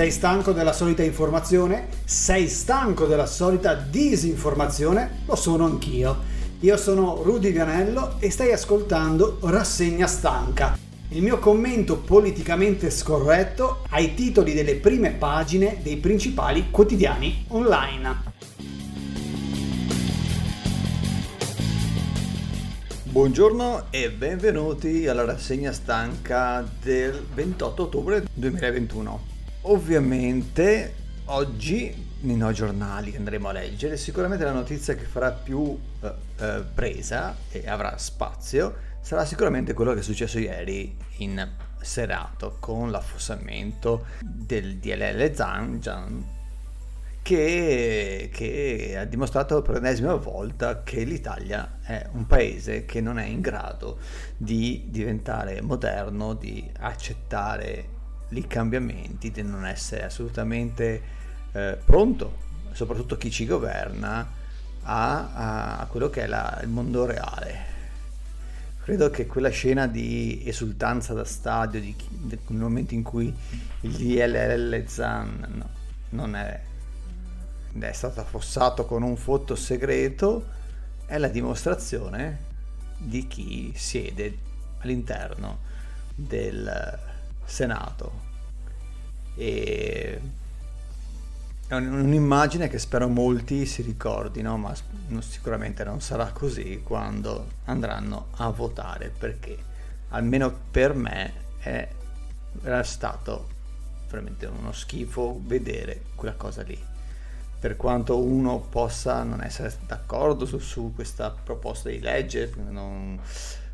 Sei stanco della solita informazione? Sei stanco della solita disinformazione? Lo sono anch'io. Io sono Rudy Vianello e stai ascoltando Rassegna Stanca, il mio commento politicamente scorretto ai titoli delle prime pagine dei principali quotidiani online. Buongiorno e benvenuti alla rassegna stanca del 28 ottobre 2021. Ovviamente oggi nei no giornali che andremo a leggere sicuramente la notizia che farà più eh, eh, presa e avrà spazio sarà sicuramente quello che è successo ieri in Senato con l'affossamento del DLL Zan, che, che, ha dimostrato per l'ennesima volta che l'Italia è un paese che non è in grado di diventare moderno, di accettare i cambiamenti, di non essere assolutamente eh, pronto, soprattutto chi ci governa, a, a, quello che è la, il mondo reale. Credo che quella scena di esultanza da stadio, di, di, nel momento in cui il DLL Zan no, non è è stato affossato con un foto segreto è la dimostrazione di chi siede all'interno del Senato. E è un'immagine che spero molti si ricordino ma sicuramente non sarà così quando andranno a votare perché almeno per me è, era stato veramente uno schifo vedere quella cosa lì. Per quanto uno possa non essere d'accordo su, su questa proposta di legge, non,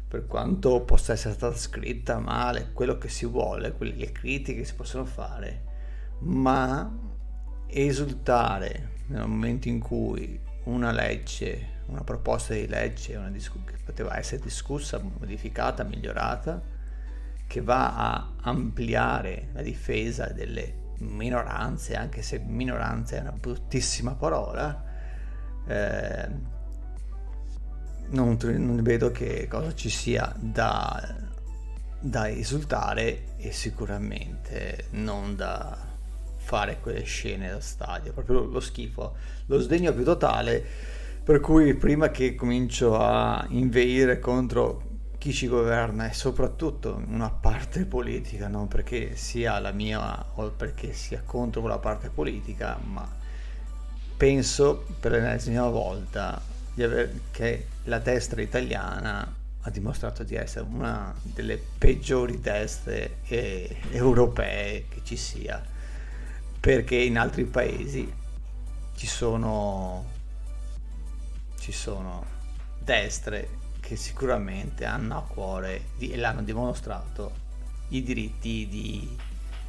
per quanto possa essere stata scritta male, quello che si vuole, quelle, le critiche che si possono fare, ma esultare nel momento in cui una legge, una proposta di legge discu- che poteva essere discussa, modificata, migliorata, che va a ampliare la difesa delle minoranze, anche se minoranza è una bruttissima parola, eh, non, non, vedo che cosa ci sia da, da esultare e sicuramente non da fare quelle scene da stadio, proprio lo schifo, lo sdegno più totale, per cui prima che comincio a inveire contro chi ci governa e soprattutto una parte politica, non perché sia la mia o perché sia contro quella parte politica, ma penso per l'ennesima volta aver, che la destra italiana ha dimostrato di essere una delle peggiori destre eh, europee che ci sia, perché in altri paesi ci sono, ci sono destre che sicuramente hanno a cuore e l'hanno dimostrato i diritti di,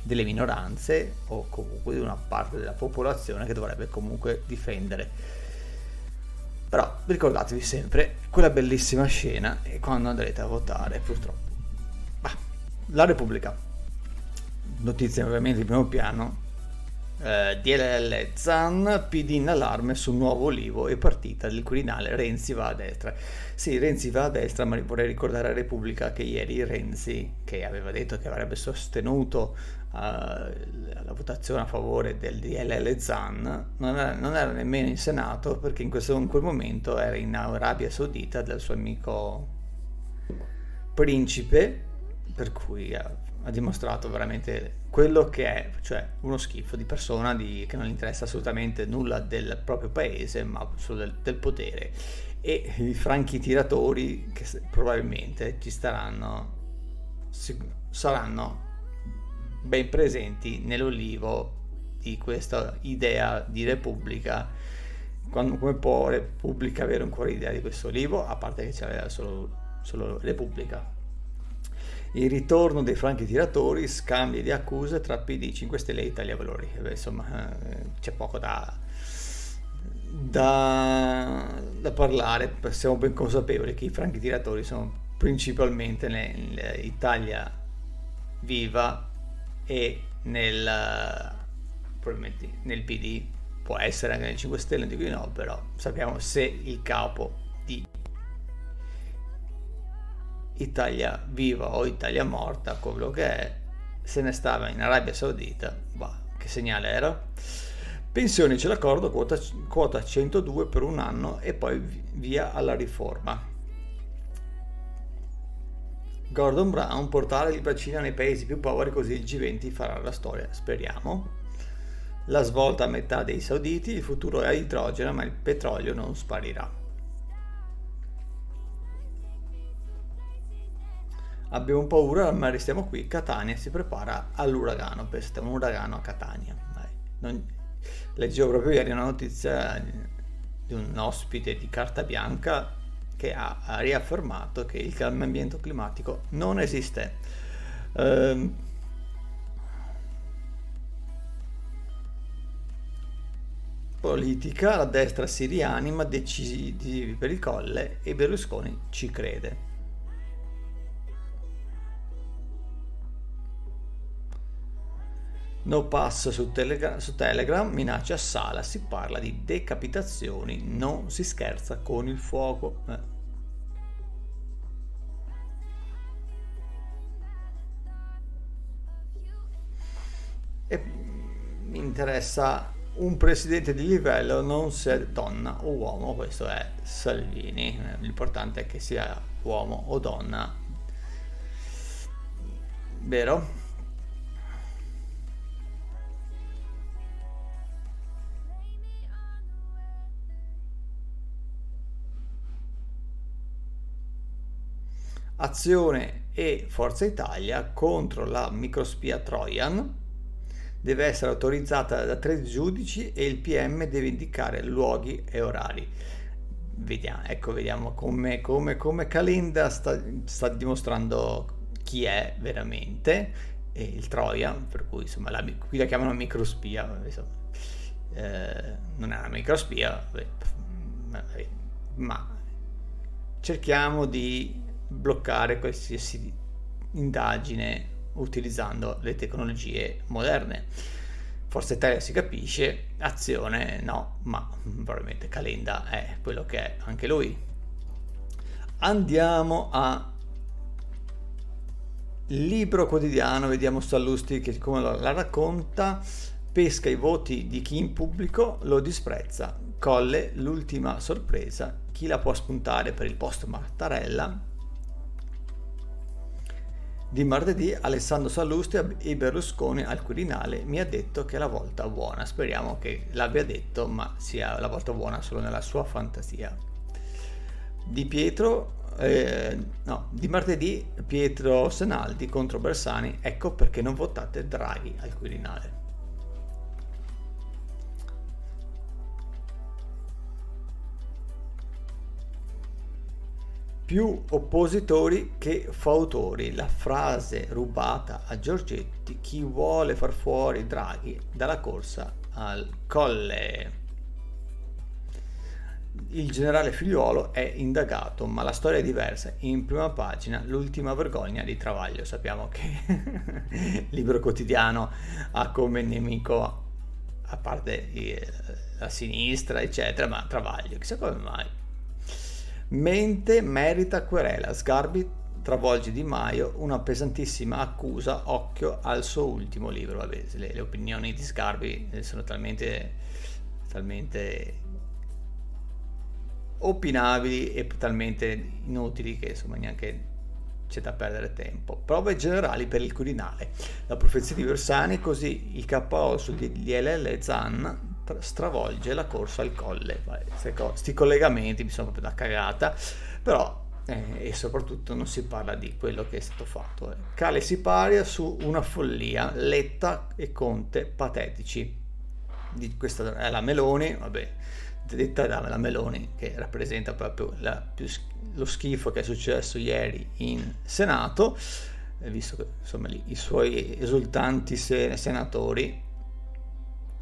delle minoranze o comunque di una parte della popolazione che dovrebbe comunque difendere. Però ricordatevi sempre quella bellissima scena quando andrete a votare, purtroppo. Bah, la Repubblica. Notizie ovviamente di primo piano, eh, DLL Zan, PD in allarme sul nuovo Olivo e partita del Quirinale, Renzi va a destra. Sì, Renzi va a destra, ma vorrei ricordare a Repubblica che ieri Renzi, che aveva detto che avrebbe sostenuto la votazione a favore del DLL Zan, non era, non era, nemmeno in Senato perché in, questo, in quel momento era in Arabia Saudita dal suo amico principe, per cui uh, ha dimostrato veramente quello che è, cioè uno schifo di persona di, che non interessa assolutamente nulla del proprio paese, ma solo del, del potere. E i franchi tiratori che probabilmente ci staranno, saranno ben presenti nell'olivo di questa idea di repubblica. Quando, come può Repubblica avere ancora idea di questo olivo? A parte che c'era solo, solo Repubblica il ritorno dei franchi tiratori, scambi di accuse tra PD, 5 Stelle e Italia Valori. Beh, insomma, eh, c'è poco da, da, da, parlare, siamo ben consapevoli che i franchi tiratori sono principalmente nell'Italia Viva e nel, nel PD, può essere anche nel 5 Stelle, di cui no, però sappiamo se il capo di Italia viva o Italia morta, quello che è, se ne stava in Arabia Saudita, bah, che segnale era? Pensioni c'è l'accordo, quota, quota 102 per un anno e poi via alla riforma. Gordon Brown, portare vaccino nei paesi più poveri così il G20 farà la storia, speriamo. La svolta a metà dei sauditi, il futuro è a idrogeno ma il petrolio non sparirà. Abbiamo paura ma restiamo qui, Catania si prepara all'uragano, pensate un uragano a Catania. Non... Leggevo proprio ieri una notizia di un ospite di carta bianca che ha, riaffermato che il cambiamento climatico non esiste. Ehm, politica, la destra si rianima, decisivi per il colle e Berlusconi ci crede. No pass su, Telegram, su Telegram, minaccia Sala, si parla di decapitazioni, non si scherza con il fuoco. Eh. E mi interessa un presidente di livello, non se donna o uomo, questo è Salvini. L'importante è che sia uomo o donna. Vero? Azione e Forza Italia contro la microspia Trojan. Deve essere autorizzata da tre giudici e il PM deve indicare luoghi e orari. Vediamo, ecco, vediamo come, come, come Calenda sta, sta, dimostrando chi è veramente. E il Trojan, per cui insomma la, qui la chiamano microspia, insomma, eh, non è una microspia, ma cerchiamo di bloccare qualsiasi indagine utilizzando le tecnologie moderne. Forza Italia si capisce, azione no, ma probabilmente Calenda è quello che è anche lui. Andiamo a libro quotidiano, vediamo Sallusti che come la racconta, pesca i voti di chi in pubblico lo disprezza, Colle l'ultima sorpresa, chi la può spuntare per il post Mattarella di martedì Alessandro Sallusti e Berlusconi al Quirinale mi ha detto che è la volta buona. Speriamo che l'abbia detto, ma sia la volta buona solo nella sua fantasia. Di Pietro, eh, no, di martedì Pietro Senaldi contro Bersani, ecco perché non votate Draghi al Quirinale. Più oppositori che fautori. La frase rubata a Giorgetti, chi vuole far fuori Draghi dalla corsa al colle. Il generale figliuolo è indagato, ma la storia è diversa. In prima pagina l'ultima vergogna di Travaglio. Sappiamo che il libro quotidiano ha come nemico, a parte eh, la sinistra, eccetera, ma Travaglio. Chissà come mai Mente merita querela. Sgarbi travolge Di Maio, una pesantissima accusa, occhio al suo ultimo libro. Vabbè, le, le opinioni di Sgarbi eh, sono talmente, talmente opinabili e talmente inutili che insomma neanche c'è da perdere tempo. Prove generali per il Quirinale. La profezia di Bersani, così il KO sul DLL Zan stravolge la corsa al colle. Questi collegamenti mi sono proprio da cagata, però eh, e soprattutto non si parla di quello che è stato fatto. Eh. Cale si paria su una follia, Letta e Conte patetici. Di questa è la Meloni, vabbè, detta da Meloni che rappresenta proprio più, lo schifo che è successo ieri in Senato, visto che insomma i suoi esultanti senatori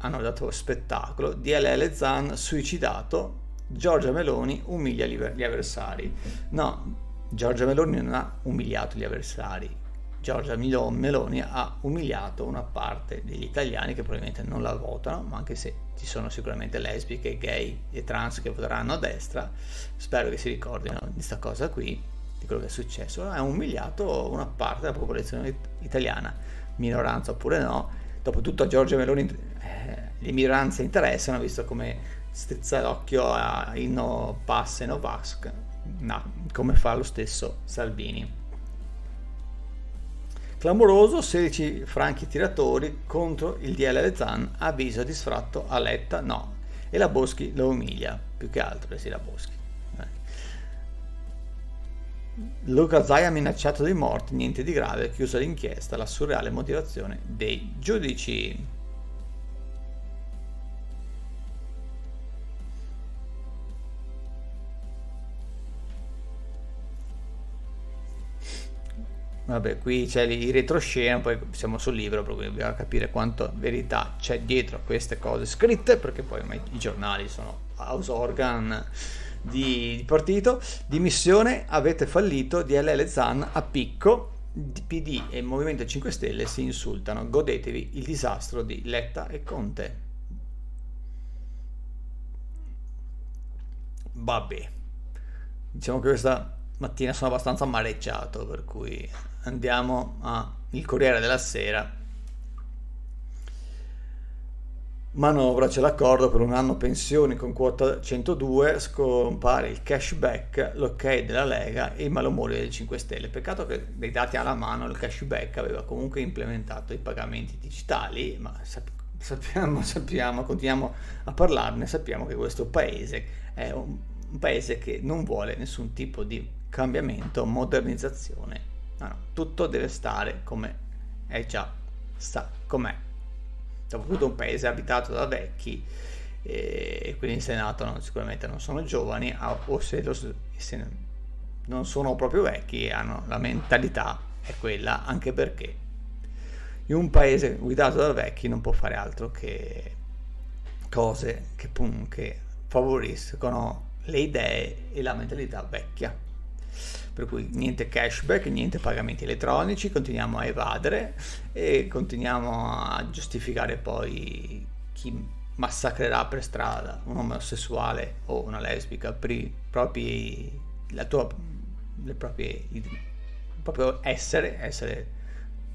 hanno dato spettacolo, DLL Zan suicidato, Giorgia Meloni umilia gli avversari. No, Giorgia Meloni non ha umiliato gli avversari, Giorgia Meloni ha umiliato una parte degli italiani che probabilmente non la votano, ma anche se ci sono sicuramente lesbiche, gay e trans che voteranno a destra, spero che si ricordino di questa cosa qui, di quello che è successo. Ha umiliato una parte della popolazione italiana, minoranza oppure no, Dopotutto a Giorgia Meloni le minoranze interessano, visto come strizza l'occhio a Inno Pass e Novax, no, come fa lo stesso Salvini. Clamoroso, 16 franchi tiratori contro il DL Zan, avviso di sfratto a Letta, no. E la Boschi lo umilia, più che altro, eh sì, la Boschi. Luca Zai ha minacciato di morte, niente di grave, chiusa l'inchiesta, la surreale motivazione dei giudici. Vabbè, qui c'è i retroscena, poi siamo sul libro, per cui dobbiamo capire quanto verità c'è dietro a queste cose scritte, perché poi i giornali sono house organ di, partito. Dimissione, avete fallito, DLL Zan a picco, PD e Movimento 5 Stelle si insultano, godetevi il disastro di Letta e Conte. Vabbè, diciamo che questa mattina sono abbastanza amareggiato, per cui andiamo al Corriere della Sera. Manovra c'è l'accordo per un anno pensioni con quota 102, scompare il cashback, l'ok della Lega e il malumore dei 5 Stelle. Peccato che dei dati alla mano il cashback aveva comunque implementato i pagamenti digitali, ma sappiamo, sappiamo, continuiamo a parlarne, sappiamo che questo paese è un, un paese che non vuole nessun tipo di cambiamento, modernizzazione No, no, tutto deve stare come è già sta, com'è. Soprattutto un paese abitato da vecchi e quindi in Senato non, sicuramente non sono giovani o se, lo, se non sono proprio vecchi hanno la mentalità è quella anche perché in un paese guidato da vecchi non può fare altro che cose che, che favoriscono le idee e la mentalità vecchia per cui niente cashback, niente pagamenti elettronici, continuiamo a evadere e continuiamo a giustificare poi chi massacrerà per strada un omosessuale o una lesbica per i propri, la tua, le proprie, il proprio essere, essere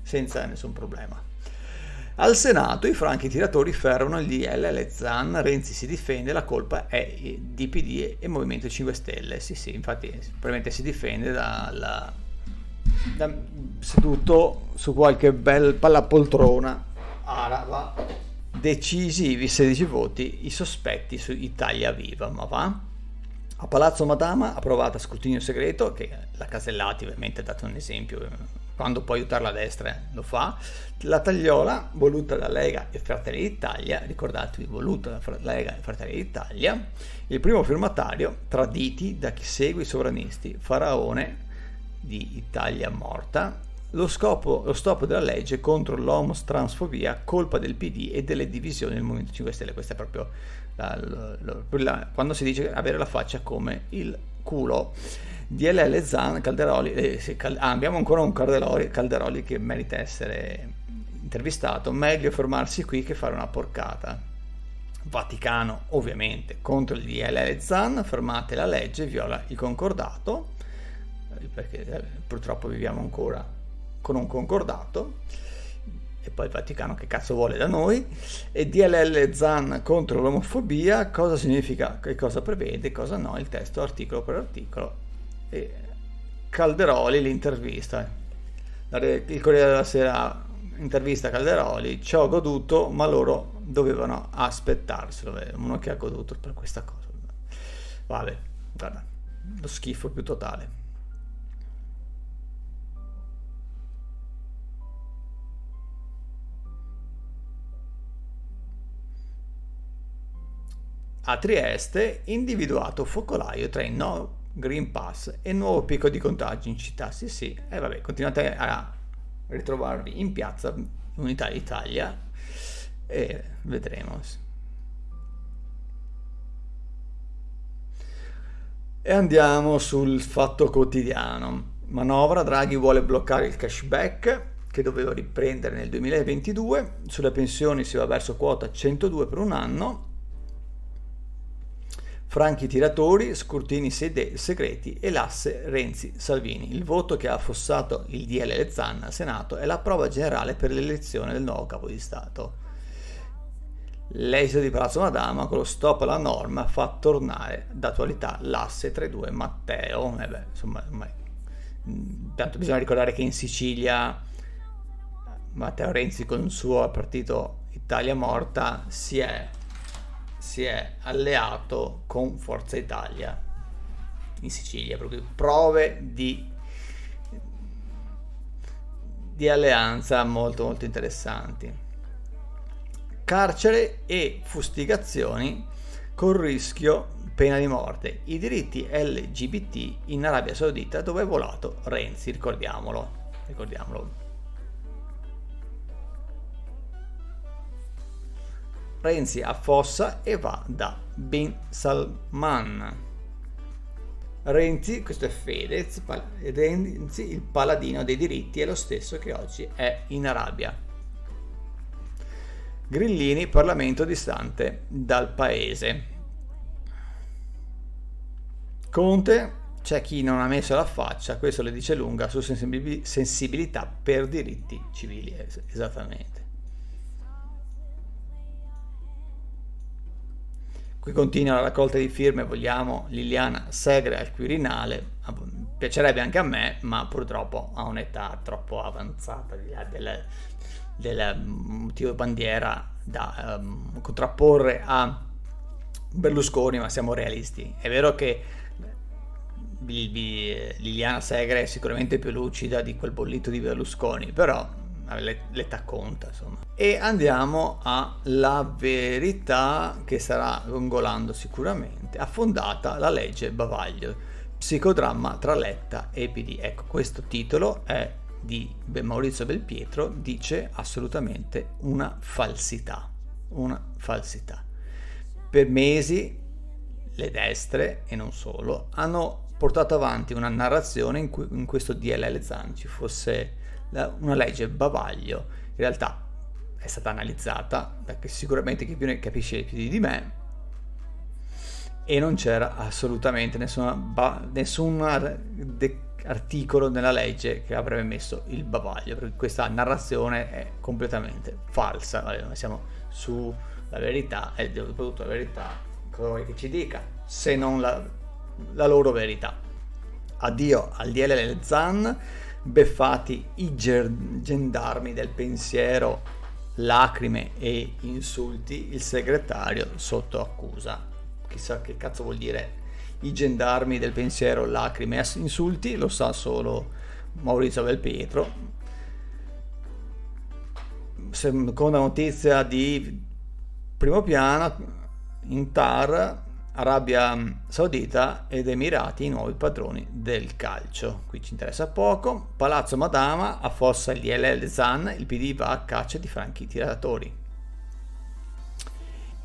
senza nessun problema. Al Senato i franchi tiratori fermano il DL Zan, Renzi si difende, la colpa è DPD e Movimento 5 Stelle. Sì, sì, infatti probabilmente si difende dalla, da, seduto su qualche bel pallapoltrona araba. Decisivi 16 voti, i sospetti su Italia Viva, ma va? A Palazzo Madama approvata a scrutinio segreto, che la Casellati ovviamente ha dato un esempio quando può aiutare la destra lo fa. La tagliola voluta da Lega e Fratelli d'Italia, ricordatevi, voluta da Lega e Fratelli d'Italia, il primo firmatario, traditi da chi segue i sovranisti, Faraone di Italia morta, lo, scopo, lo stop della legge contro l'omostransfobia, colpa del PD e delle divisioni del Movimento 5 Stelle. Questa è proprio la, la, la, quando si dice avere la faccia come il culo. DLL Zan, Calderoli, eh, sì, cal- ah, abbiamo ancora un Calderoli, Calderoli che merita essere intervistato, meglio fermarsi qui che fare una porcata. Vaticano, ovviamente, contro il DLL Zan, fermate la legge, viola il concordato, eh, perché eh, purtroppo viviamo ancora con un concordato, e poi il Vaticano che cazzo vuole da noi, e DLL Zan contro l'omofobia, cosa significa, che cosa prevede, cosa no, il testo articolo per articolo, Calderoli l'intervista. Il Corriere della Sera intervista Calderoli, ci ho goduto, ma loro dovevano aspettarselo. Uno che ha goduto per questa cosa. Vabbè, guarda, lo schifo più totale. A Trieste, individuato focolaio tra i no Green Pass e nuovo picco di contagi in città. Sì, sì, e vabbè, continuate a ritrovarvi in piazza Unità Italia e vedremo. E andiamo sul fatto quotidiano. Manovra, Draghi vuole bloccare il cashback che doveva riprendere nel 2022, sulle pensioni si va verso quota 102 per un anno, Franchi tiratori, scrutini sede- segreti e l'asse Renzi-Salvini. Il voto che ha affossato il DL Zan al Senato è la prova generale per l'elezione del nuovo capo di Stato. L'esito di Palazzo Madama con lo stop alla norma fa tornare d'attualità l'asse tra i due Matteo. Eh beh, insomma, tanto bisogna ricordare che in Sicilia Matteo Renzi con il suo partito Italia Morta si è si è alleato con Forza Italia in Sicilia, proprio prove di, di alleanza molto molto interessanti. Carcere e fustigazioni con rischio pena di morte. I diritti LGBT in Arabia Saudita dove è volato Renzi, ricordiamolo. Ricordiamolo. Renzi affossa e va da Bin Salman. Renzi, questo è Fedez, Renzi, il paladino dei diritti, è lo stesso che oggi è in Arabia. Grillini, Parlamento distante dal paese. Conte, c'è chi non ha messo la faccia, questo le dice lunga su sensibilità per diritti civili, esattamente. Qui continua la raccolta di firme, vogliamo Liliana Segre al Quirinale, piacerebbe anche a me, ma purtroppo ha un'età troppo avanzata del, del motivo bandiera da um, contrapporre a Berlusconi, ma siamo realisti. È vero che Liliana Segre è sicuramente più lucida di quel bollito di Berlusconi, però l'età conta insomma. E andiamo alla verità che starà gongolando sicuramente, affondata la legge Bavaglio, psicodramma tra Letta e PD. Ecco, questo titolo è di Maurizio Belpietro, dice assolutamente una falsità, una falsità. Per mesi le destre, e non solo, hanno portato avanti una narrazione in cui in questo DLL Zan ci fosse una legge bavaglio in realtà è stata analizzata perché sicuramente chi più ne capisce più di me e non c'era assolutamente nessuna, ba- nessun de- articolo nella legge che avrebbe messo il bavaglio perché questa narrazione è completamente falsa. Vabbè, siamo sulla verità e soprattutto la verità cosa vuoi che ci dica se non la, la loro verità. Addio al DLL Zan beffati i gendarmi del pensiero, lacrime e insulti, il segretario sotto accusa. Chissà che cazzo vuol dire i gendarmi del pensiero, lacrime e insulti, lo sa solo Maurizio Belpietro. Seconda notizia di primo piano, in TAR Arabia Saudita ed Emirati i nuovi padroni del calcio. Qui ci interessa poco. Palazzo Madama affossa il DLL Zan, il PD va a caccia di franchi tiratori.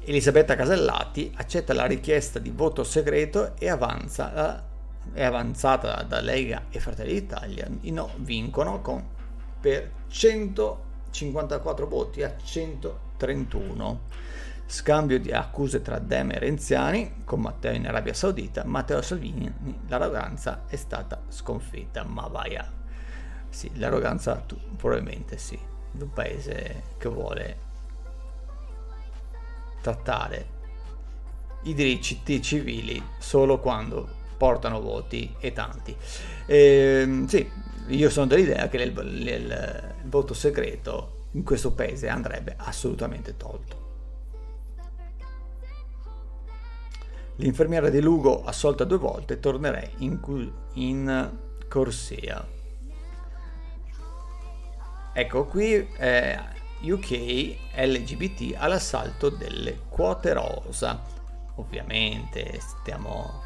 Elisabetta Casellati accetta la richiesta di voto segreto e avanza, è avanzata da Lega e Fratelli d'Italia. I no vincono con, per 154 voti a 131 Scambio di accuse tra Dem e Renziani con Matteo in Arabia Saudita. Matteo Salvini, l'arroganza è stata sconfitta. Ma vai a... Sì, l'arroganza tu, probabilmente sì, di un paese che vuole trattare i diritti civili solo quando portano voti e tanti. E, ehm, sì, io sono dell'idea che il, il, il voto segreto in questo paese andrebbe assolutamente tolto. L'infermiera di Lugo, assolta due volte, tornerei in, in corsia. Ecco qui eh, UK LGBT all'assalto delle quote rosa. Ovviamente stiamo,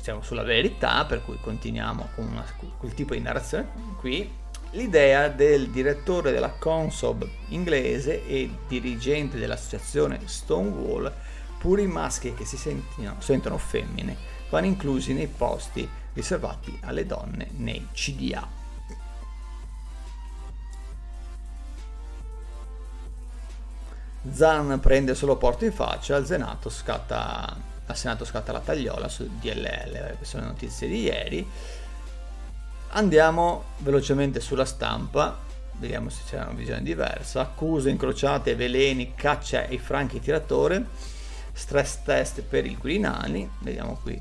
siamo sulla verità, per cui continuiamo con una, quel tipo di narrazione qui. L'idea del direttore della Consob inglese e dirigente dell'associazione Stonewall pure i maschi che si sentono, sentono femmine vanno inclusi nei posti riservati alle donne nei CDA. Zan prende solo porte in faccia, al Senato scatta al Senato scatta la tagliola su DLL, queste sono le notizie di ieri. Andiamo velocemente sulla stampa, vediamo se c'è una visione diversa. Accuse incrociate, veleni, caccia ai franchi tiratore, stress test per i Quirinali, vediamo qui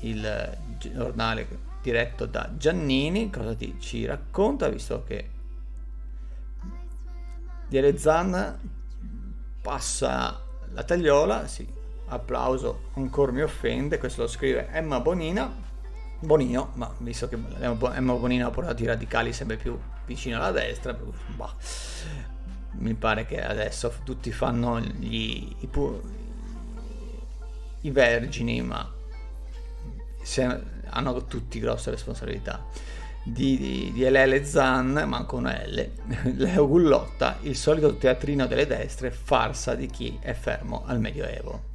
il giornale diretto da Giannini, cosa ti, ci racconta, visto che Diele Zan passa la tagliola, sì, applauso ancora mi offende, questo lo scrive Emma Bonina, Bonino, ma visto che Emma Bonino ha portato i radicali sempre più vicino alla destra, bah, mi pare che adesso tutti fanno gli, i, i vergini, ma se, hanno tutti grosse responsabilità. Di, di, di LL Zan, manco una L, Leo Gullotta, il solito teatrino delle destre, farsa di chi è fermo al Medioevo.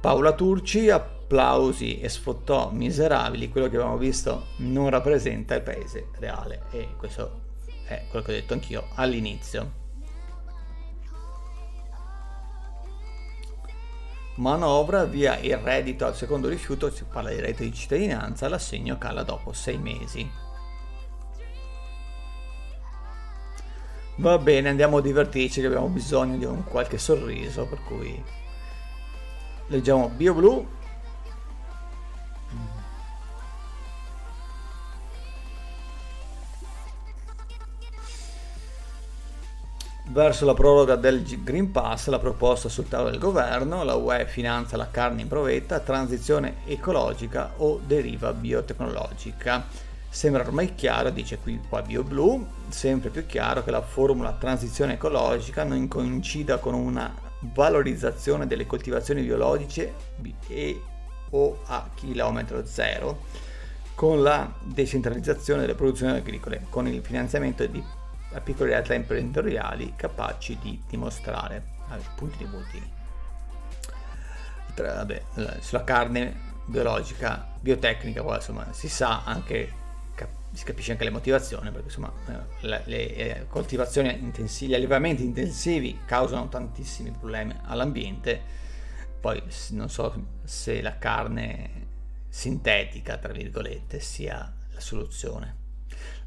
Paola Turci, applausi e sfottò miserabili, quello che abbiamo visto non rappresenta il paese reale e questo è quello che ho detto anch'io all'inizio. Manovra via il reddito al secondo rifiuto, si parla di reddito di cittadinanza, l'assegno cala dopo sei mesi. Va bene, andiamo a divertirci che abbiamo bisogno di un qualche sorriso, per cui leggiamo BioBlue Verso la proroga del Green Pass, la proposta sul tavolo del governo, la UE finanzia la carne in provetta, transizione ecologica o deriva biotecnologica. Sembra ormai chiaro, dice qui qua BioBlue, sempre più chiaro che la formula transizione ecologica non coincida con una valorizzazione delle coltivazioni biologiche e o a chilometro zero con la decentralizzazione delle produzioni agricole, con il finanziamento di piccole realtà imprenditoriali capaci di dimostrare eh, punti voti. Vabbè, sulla carne biologica, biotecnica, poi insomma si sa anche si capisce anche le motivazioni perché insomma eh, le, le eh, coltivazioni intensive, gli allevamenti intensivi causano tantissimi problemi all'ambiente poi non so se la carne sintetica tra virgolette sia la soluzione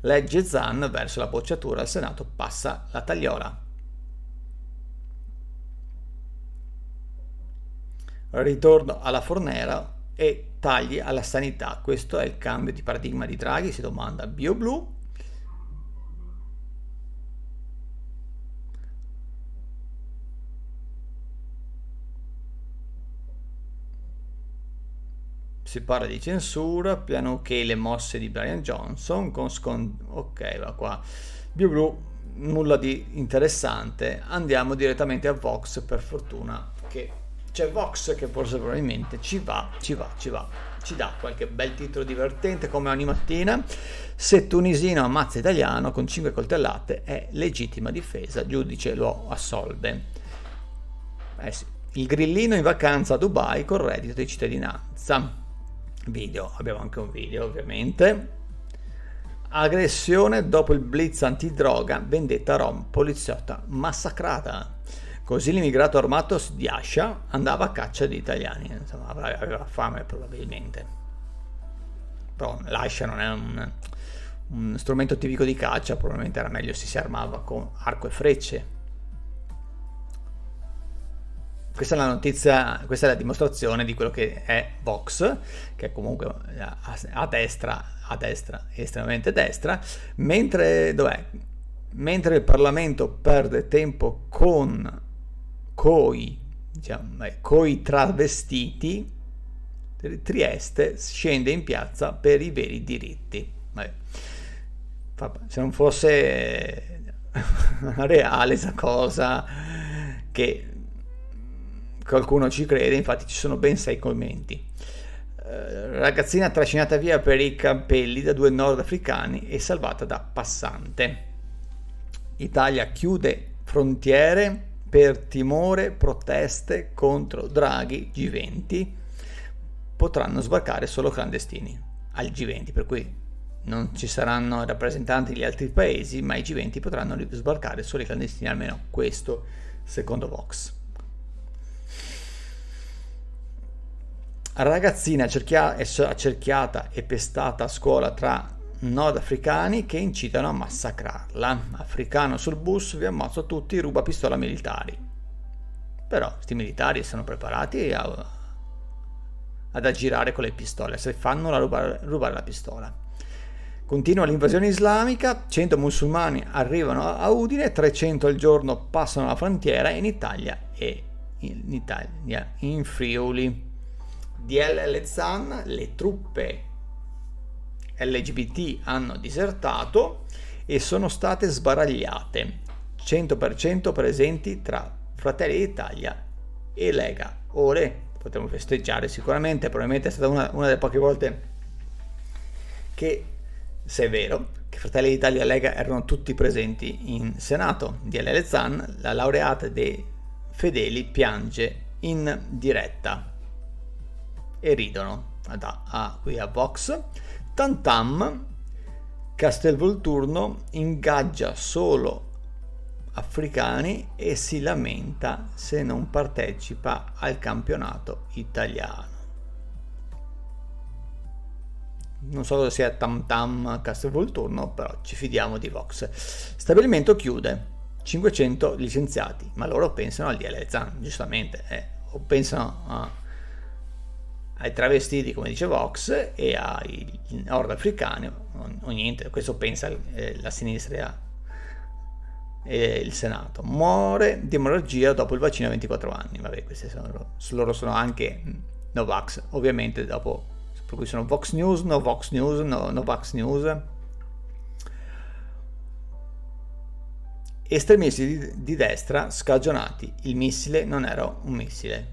legge Zan verso la bocciatura al Senato passa la tagliola ritorno alla fornera e tagli alla sanità. Questo è il cambio di paradigma di Draghi, si domanda BioBlue. Si parla di censura, piano che le mosse di Brian Johnson con scon- ok, va qua. BioBlue nulla di interessante. Andiamo direttamente a Vox per fortuna che c'è Vox che forse probabilmente ci va, ci va, ci va, ci dà qualche bel titolo divertente come ogni mattina. Se tunisino ammazza italiano con 5 coltellate è legittima difesa, giudice lo assolve. Eh sì. Il grillino in vacanza a Dubai con reddito di cittadinanza. Video, abbiamo anche un video ovviamente. Aggressione dopo il blitz antidroga, vendetta rom, poliziotta massacrata. Così l'immigrato armato di Ascia andava a caccia di italiani, insomma, aveva fame probabilmente. Però l'Ascia non è un, un strumento tipico di caccia, probabilmente era meglio se si armava con arco e frecce. Questa è la notizia, questa è la dimostrazione di quello che è Vox, che è comunque a, a destra, a destra, estremamente destra, mentre, mentre il Parlamento perde tempo con coi, diciamo, eh, coi travestiti, Trieste scende in piazza per i veri diritti. Vabbè. Se non fosse reale questa cosa, che qualcuno ci crede, infatti ci sono ben sei commenti. Uh, ragazzina trascinata via per i capelli da due nordafricani e salvata da passante. Italia chiude frontiere per timore proteste contro Draghi G20 potranno sbarcare solo clandestini al G20 per cui non ci saranno rappresentanti degli altri paesi ma i G20 potranno sbarcare solo i clandestini almeno questo secondo Vox ragazzina accerchiata e pestata a scuola tra nordafricani che incitano a massacrarla. Africano sul bus, vi ammazzo tutti, ruba pistola militari. Però questi militari sono preparati a, ad aggirare con le pistole, se fanno la rubare, rubare la pistola. Continua l'invasione islamica, 100 musulmani arrivano a Udine, 300 al giorno passano la frontiera in Italia e in, Italia, in Friuli. DLL Zan, le truppe LGBT hanno disertato e sono state sbaragliate, 100% presenti tra Fratelli d'Italia e Lega. Ore, potremmo festeggiare sicuramente, probabilmente è stata una, una delle poche volte che, se è vero, che Fratelli d'Italia e Lega erano tutti presenti in Senato. DLL Zan, la laureata dei fedeli, piange in diretta e ridono. Da, ah, qui a Vox Tantam, Castelvolturno ingaggia solo africani e si lamenta se non partecipa al campionato italiano. Non so cosa sia Tam Tam Castelvolturno, però ci fidiamo di Vox. Stabilimento chiude, 500 licenziati, ma loro pensano al DL Zan, giustamente, eh, o pensano a ai travestiti, come dice Vox, e ai nordafricani, o, o niente, questo pensa eh, la sinistra e il Senato. Muore di emorragia dopo il vaccino a 24 anni, vabbè, questi sono, loro sono anche Novax, ovviamente dopo, per cui sono Vox News, no Vox News, no Novax News. Estremisti di, di destra scagionati, il missile non era un missile,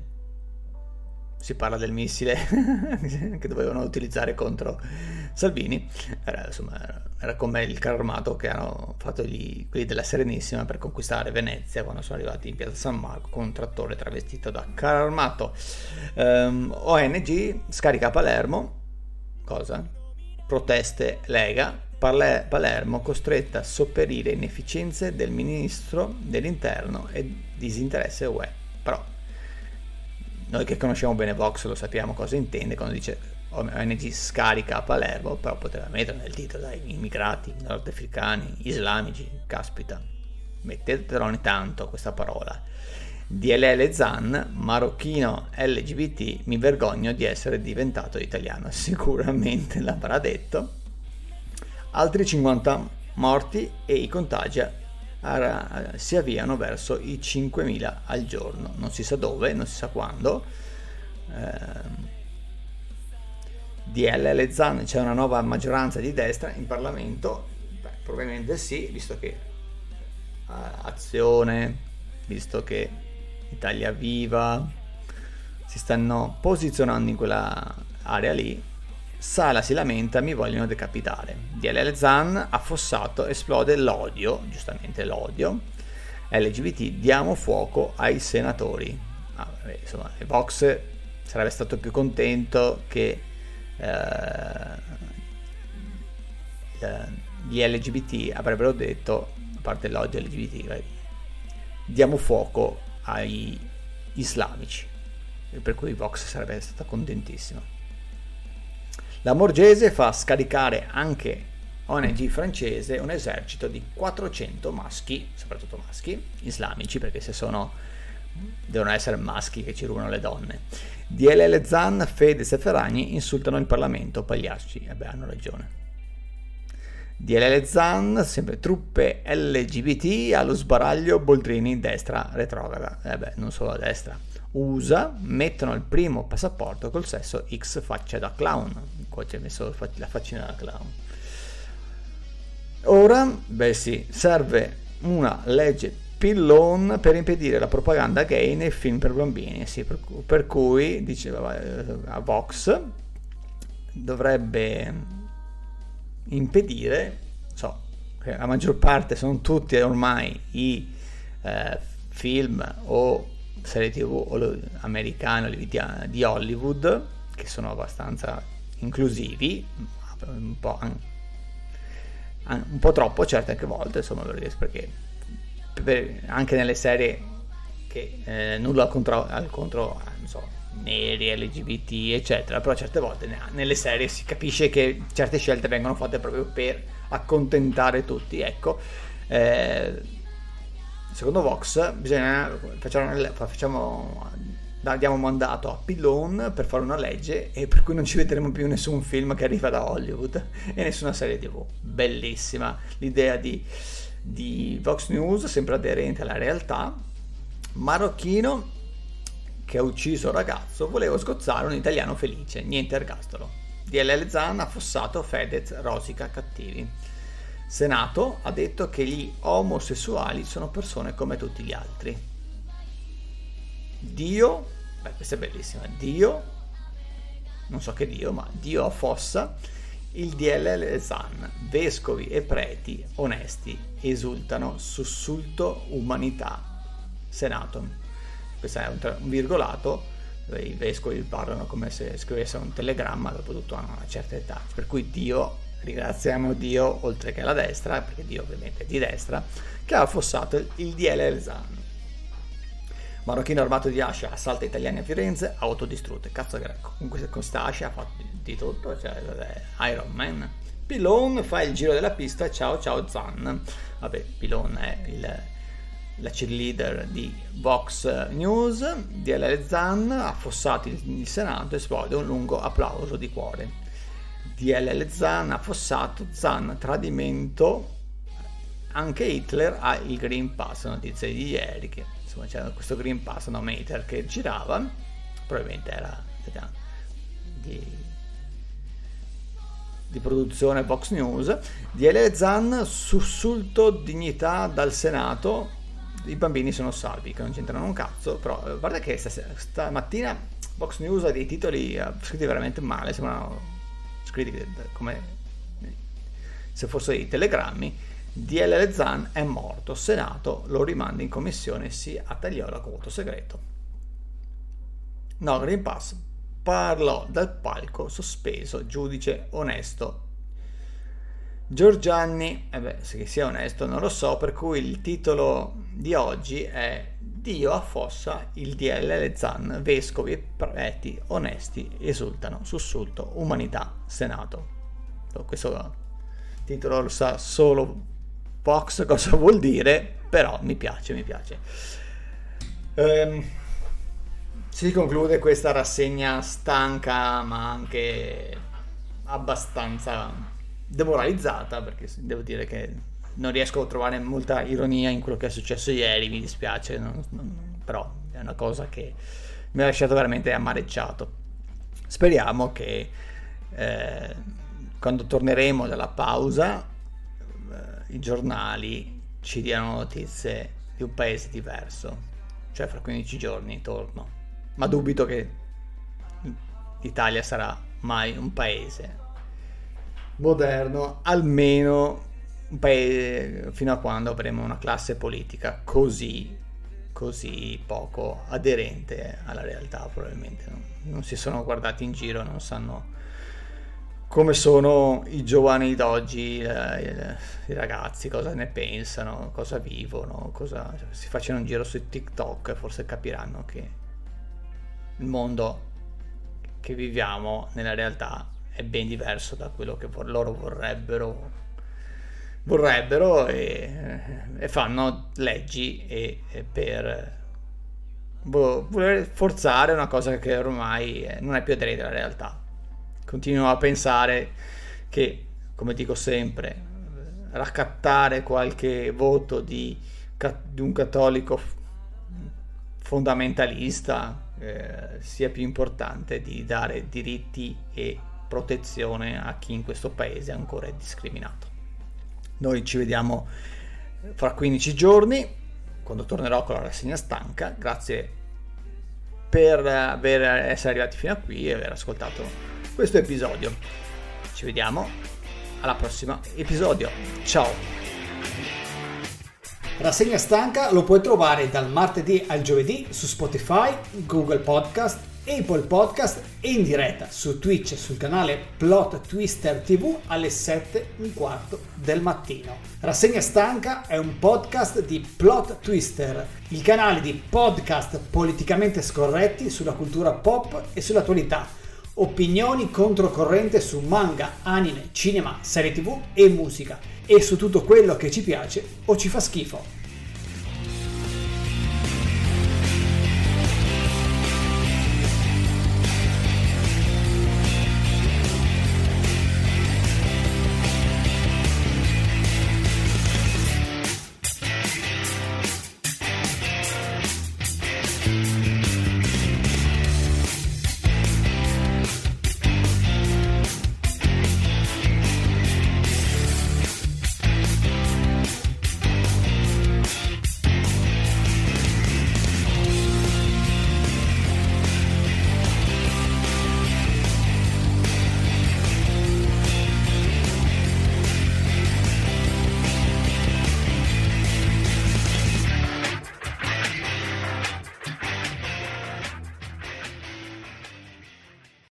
si parla del missile che dovevano utilizzare contro Salvini, era, insomma, era come il carro armato che hanno fatto gli, quelli della Serenissima per conquistare Venezia quando sono arrivati in piazza San Marco con un trattore travestito da carro armato. Um, ehm, ONG scarica Palermo, cosa? Proteste Lega, Palermo costretta a sopperire inefficienze del ministro dell'interno e disinteresse UE. Però noi che conosciamo bene Vox lo sappiamo cosa intende quando dice ONG scarica a Palermo, però poteva mettere nel titolo dai immigrati nordafricani, islamici, caspita, mettetelo ogni tanto questa parola. DLL Zan, marocchino LGBT, mi vergogno di essere diventato italiano, sicuramente l'avrà detto. Altri 50 morti e i contagi si avviano verso i 5.000 al giorno, non si sa dove, non si sa quando. Eh, DLL Zan c'è una nuova maggioranza di destra in Parlamento? Beh, probabilmente sì, visto che eh, Azione, visto che Italia Viva si stanno posizionando in quella area lì, Sala si lamenta, mi vogliono decapitare. DLL Zan, affossato, esplode l'odio, giustamente l'odio. LGBT, diamo fuoco ai senatori. Ah, vabbè, insomma, Vox sarebbe stato più contento che eh, gli LGBT avrebbero detto, a parte l'odio LGBT, diamo fuoco ai islamici. Per cui Vox sarebbe stato contentissimo. La Morgese fa scaricare anche ONG francese un esercito di 400 maschi, soprattutto maschi, islamici, perché se sono devono essere maschi che ci rubano le donne. DLL Zan, Fede e Ferragni insultano il Parlamento, pagliacci, e beh, hanno ragione. DLL Zan, sempre truppe LGBT, allo sbaraglio Boldrini, destra retrograda, e beh, non solo a destra. USA mettono il primo passaporto col sesso X faccia da clown. Qua ha messo la faccina da clown. Ora, beh sì, serve una legge pillon per impedire la propaganda gay nei film per bambini. Sì, per, per cui, diceva eh, a Vox, dovrebbe impedire, so, la maggior parte sono tutti ormai i eh, film o serie tv americane di Hollywood che sono abbastanza inclusivi un po', un po troppo certe anche volte insomma perché per, anche nelle serie che eh, nulla contro, al contro so, neri, LGBT, eccetera, però certe volte nelle serie si capisce che certe scelte vengono fatte proprio per accontentare tutti, ecco. Eh, secondo Vox bisogna facciamo, facciamo diamo mandato a Pillon per fare una legge e per cui non ci vedremo più nessun film che arriva da Hollywood e nessuna serie tv. Bellissima l'idea di, di Vox News, sempre aderente alla realtà. Marocchino che ha ucciso un ragazzo, volevo sgozzare un italiano felice, niente ergastolo. DLL Zan affossato Fedez, Rosica, cattivi. Senato ha detto che gli omosessuali sono persone come tutti gli altri. Dio, beh questa è bellissima, Dio, non so che Dio, ma Dio affossa il DLL Zan, vescovi e preti onesti esultano, sussulto umanità. Senato questo è un, un virgolato, i vescovi parlano come se scrivessero un telegramma, dopo tutto hanno una certa età, per cui Dio, ringraziamo Dio, oltre che la destra, perché Dio ovviamente è di destra, che ha affossato il DL Zan. Marocchino armato di ascia assalta italiani a Firenze, autodistrutte, cazzo greco. Comunque con questa ascia ha fatto di tutto, cioè Iron Man. Pilon fa il giro della pista, ciao ciao Zan. Vabbè, Pilon è il la cheerleader di Vox News, DLL Zan, affossato il Senato, esplode un lungo applauso di cuore. DLL Zan, affossato, Zan, tradimento, anche Hitler ha il Green Pass, notizia di ieri, che insomma c'era questo Green Pass no meter che girava, probabilmente era di, di produzione Vox News, DLL Zan, sussulto dignità dal Senato, i bambini sono salvi, che non c'entrano un cazzo, però eh, guarda che stamattina Box News ha dei titoli uh, scritti veramente male, sembrano scritti come se fossero dei telegrammi. DLL Zan è morto, Senato lo rimanda in commissione, si attagliò la voto segreto. No, Green Pass parlò dal palco sospeso, giudice onesto Giorgianni, eh beh, se sia onesto non lo so, per cui il titolo di oggi è Dio affossa il DLL Zan, vescovi e preti onesti esultano, sussulto, umanità, senato. Questo titolo lo sa solo Fox cosa vuol dire, però mi piace, mi piace. Ehm, si conclude questa rassegna stanca ma anche abbastanza demoralizzata perché devo dire che non riesco a trovare molta ironia in quello che è successo ieri, mi dispiace, non, non, però è una cosa che mi ha lasciato veramente amareggiato. Speriamo che eh, quando torneremo dalla pausa eh, i giornali ci diano notizie di un paese diverso, cioè fra 15 giorni torno, ma dubito che l'Italia sarà mai un paese moderno, almeno paese fino a quando avremo una classe politica così, così poco aderente alla realtà probabilmente. Non, non si sono guardati in giro, non sanno come sono i giovani d'oggi, i, i ragazzi, cosa ne pensano, cosa vivono, cosa, si facciano un giro su TikTok, forse capiranno che il mondo che viviamo nella realtà è ben diverso da quello che loro vorrebbero vorrebbero e, e fanno leggi e, e per boh, forzare una cosa che ormai non è più aderente alla realtà. Continuo a pensare che, come dico sempre, raccattare qualche voto di, di un cattolico fondamentalista eh, sia più importante di dare diritti e protezione a chi in questo paese ancora è discriminato. Noi ci vediamo fra 15 giorni, quando tornerò con la rassegna stanca. Grazie per aver, essere arrivati fino a qui e aver ascoltato questo episodio. Ci vediamo alla prossima episodio. Ciao! Rassegna stanca lo puoi trovare dal martedì al giovedì su Spotify, Google Podcast Apple Podcast e in diretta su Twitch sul canale Plot Twister TV alle 7 e un quarto del mattino. Rassegna Stanca è un podcast di Plot Twister, il canale di podcast politicamente scorretti sulla cultura pop e sull'attualità. Opinioni controcorrente su manga, anime, cinema, serie tv e musica e su tutto quello che ci piace o ci fa schifo.